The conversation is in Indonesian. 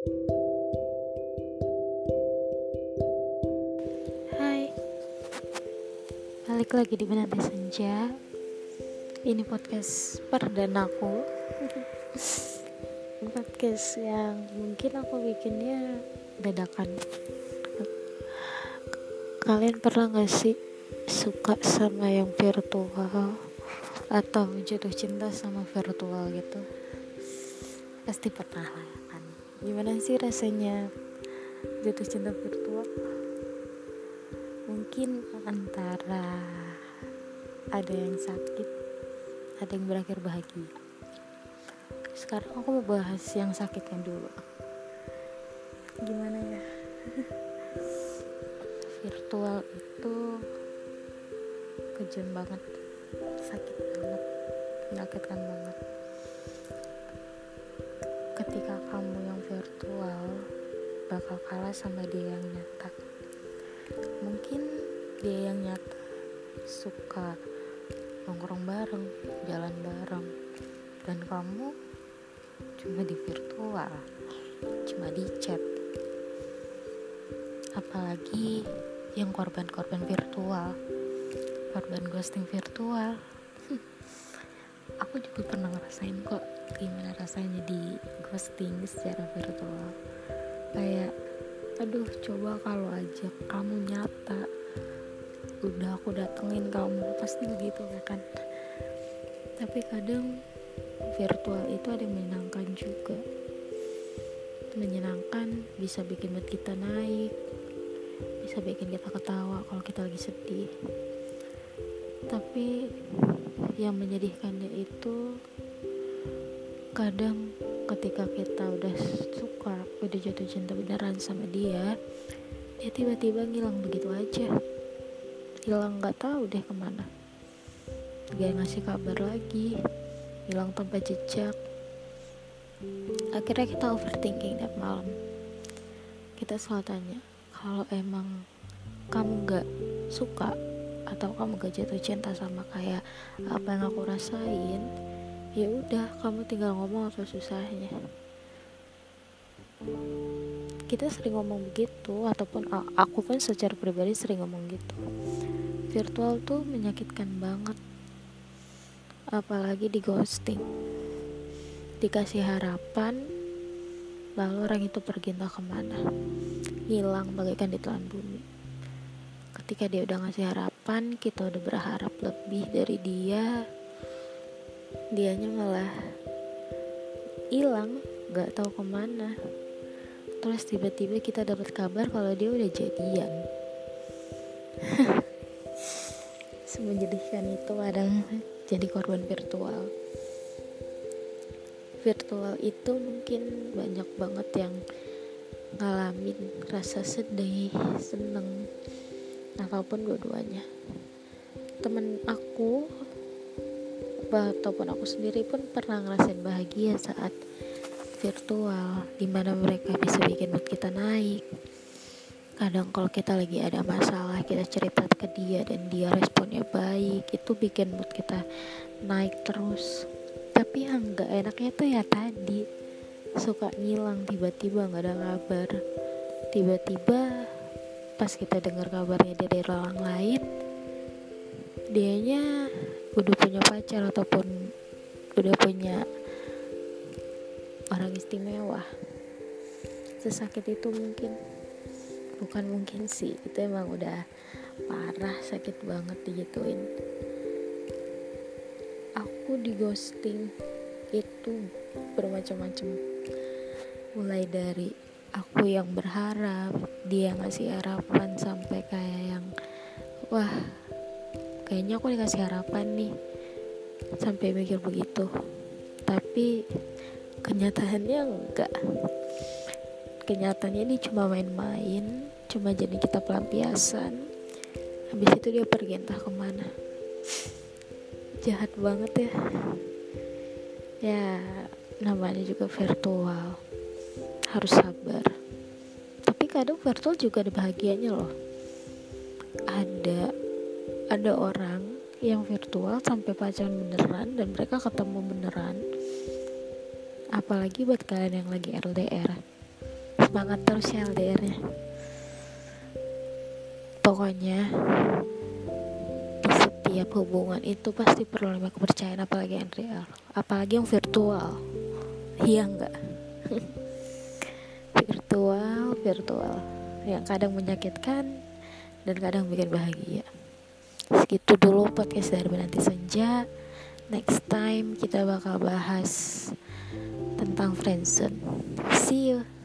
Hai. Balik lagi di Menanti Senja. Ini podcast perdanaku. Podcast yang mungkin aku bikinnya bedakan Kalian pernah gak sih suka sama yang virtual Atau jatuh cinta sama virtual gitu? Pasti pernah lah Gimana sih rasanya jatuh cinta virtual? Mungkin antara ada yang sakit ada yang berakhir bahagia. Sekarang aku mau bahas yang sakitnya dulu. Gimana ya? Virtual itu kejam banget sakit banget menyakitkan banget. Ketika kamu yang virtual bakal kalah sama dia yang nyata. Mungkin dia yang nyata suka nongkrong bareng jalan bareng. Dan kamu cuma di virtual cuma di chat. Apalagi yang korban-korban virtual. Korban ghosting virtual aku juga pernah ngerasain kok gimana rasanya di ghosting secara virtual. Kayak aduh coba kalau aja kamu nyata udah aku datengin kamu pasti begitu ya kan. Tapi kadang virtual itu ada yang menyenangkan juga. Menyenangkan bisa bikin mood kita naik bisa bikin kita ketawa kalau kita lagi sedih tapi yang menyedihkannya itu kadang ketika kita udah suka udah jatuh cinta beneran sama dia dia tiba-tiba ngilang begitu aja. Hilang nggak tahu deh ke mana. Gak ngasih kabar lagi hilang tanpa jejak. Akhirnya kita overthinking tiap malam. Kita selalu tanya kalau emang kamu gak suka atau kamu gak jatuh cinta sama kayak apa yang aku rasain ya udah kamu tinggal ngomong apa susahnya. Kita sering ngomong begitu ataupun aku pun secara pribadi sering ngomong gitu. Virtual tuh menyakitkan banget apalagi di ghosting. Dikasih harapan lalu orang itu pergi entah ke mana. Hilang bagaikan ditelan bumi. Ketika dia udah ngasih harapan kita udah berharap lebih dari dia dianya malah hilang gak tahu ke mana. Terus tiba-tiba kita dapat kabar kalau dia udah jadian. Semenjadikan itu kadang jadi korban virtual. Virtual itu mungkin banyak banget yang ngalamin rasa sedih seneng ataupun dua-duanya. Temen aku ataupun aku sendiri pun pernah ngerasain bahagia saat virtual di mana mereka bisa bikin mood kita naik. Kadang kalau kita lagi ada masalah kita cerita ke dia dan dia responnya baik itu bikin mood kita naik terus. Tapi yang gak enaknya tuh ya tadi suka ngilang tiba-tiba nggak ada kabar. Tiba-tiba pas kita dengar kabarnya dia dari orang lain dianya udah punya pacar ataupun udah punya orang istimewa. Sesakit itu mungkin bukan mungkin sih. Itu emang udah parah sakit banget digituin. Aku di ghosting itu bermacam-macam. Mulai dari aku yang berharap dia ngasih harapan sampai kayak yang wah kayaknya aku dikasih harapan nih sampai mikir begitu. Tapi kenyataannya enggak. Kenyataannya ini cuma main-main cuma jadi kita pelampiasan. Habis itu dia pergi entah ke mana. Jahat banget ya. Ya namanya juga virtual harus sabar. Tapi kadang virtual juga ada bahagianya loh. Ada ada orang yang virtual sampai pacaran beneran dan mereka ketemu beneran. Apalagi buat kalian yang lagi LDR semangat terus ya LDR-nya pokoknya di setiap hubungan itu pasti perlu lima kepercayaan apalagi yang real. Apalagi yang virtual. Iya enggak virtual virtual. Yang kadang menyakitkan dan kadang bikin bahagia. Segitu dulu podcast dari nanti senja. Next time kita bakal bahas tentang friendzone. See you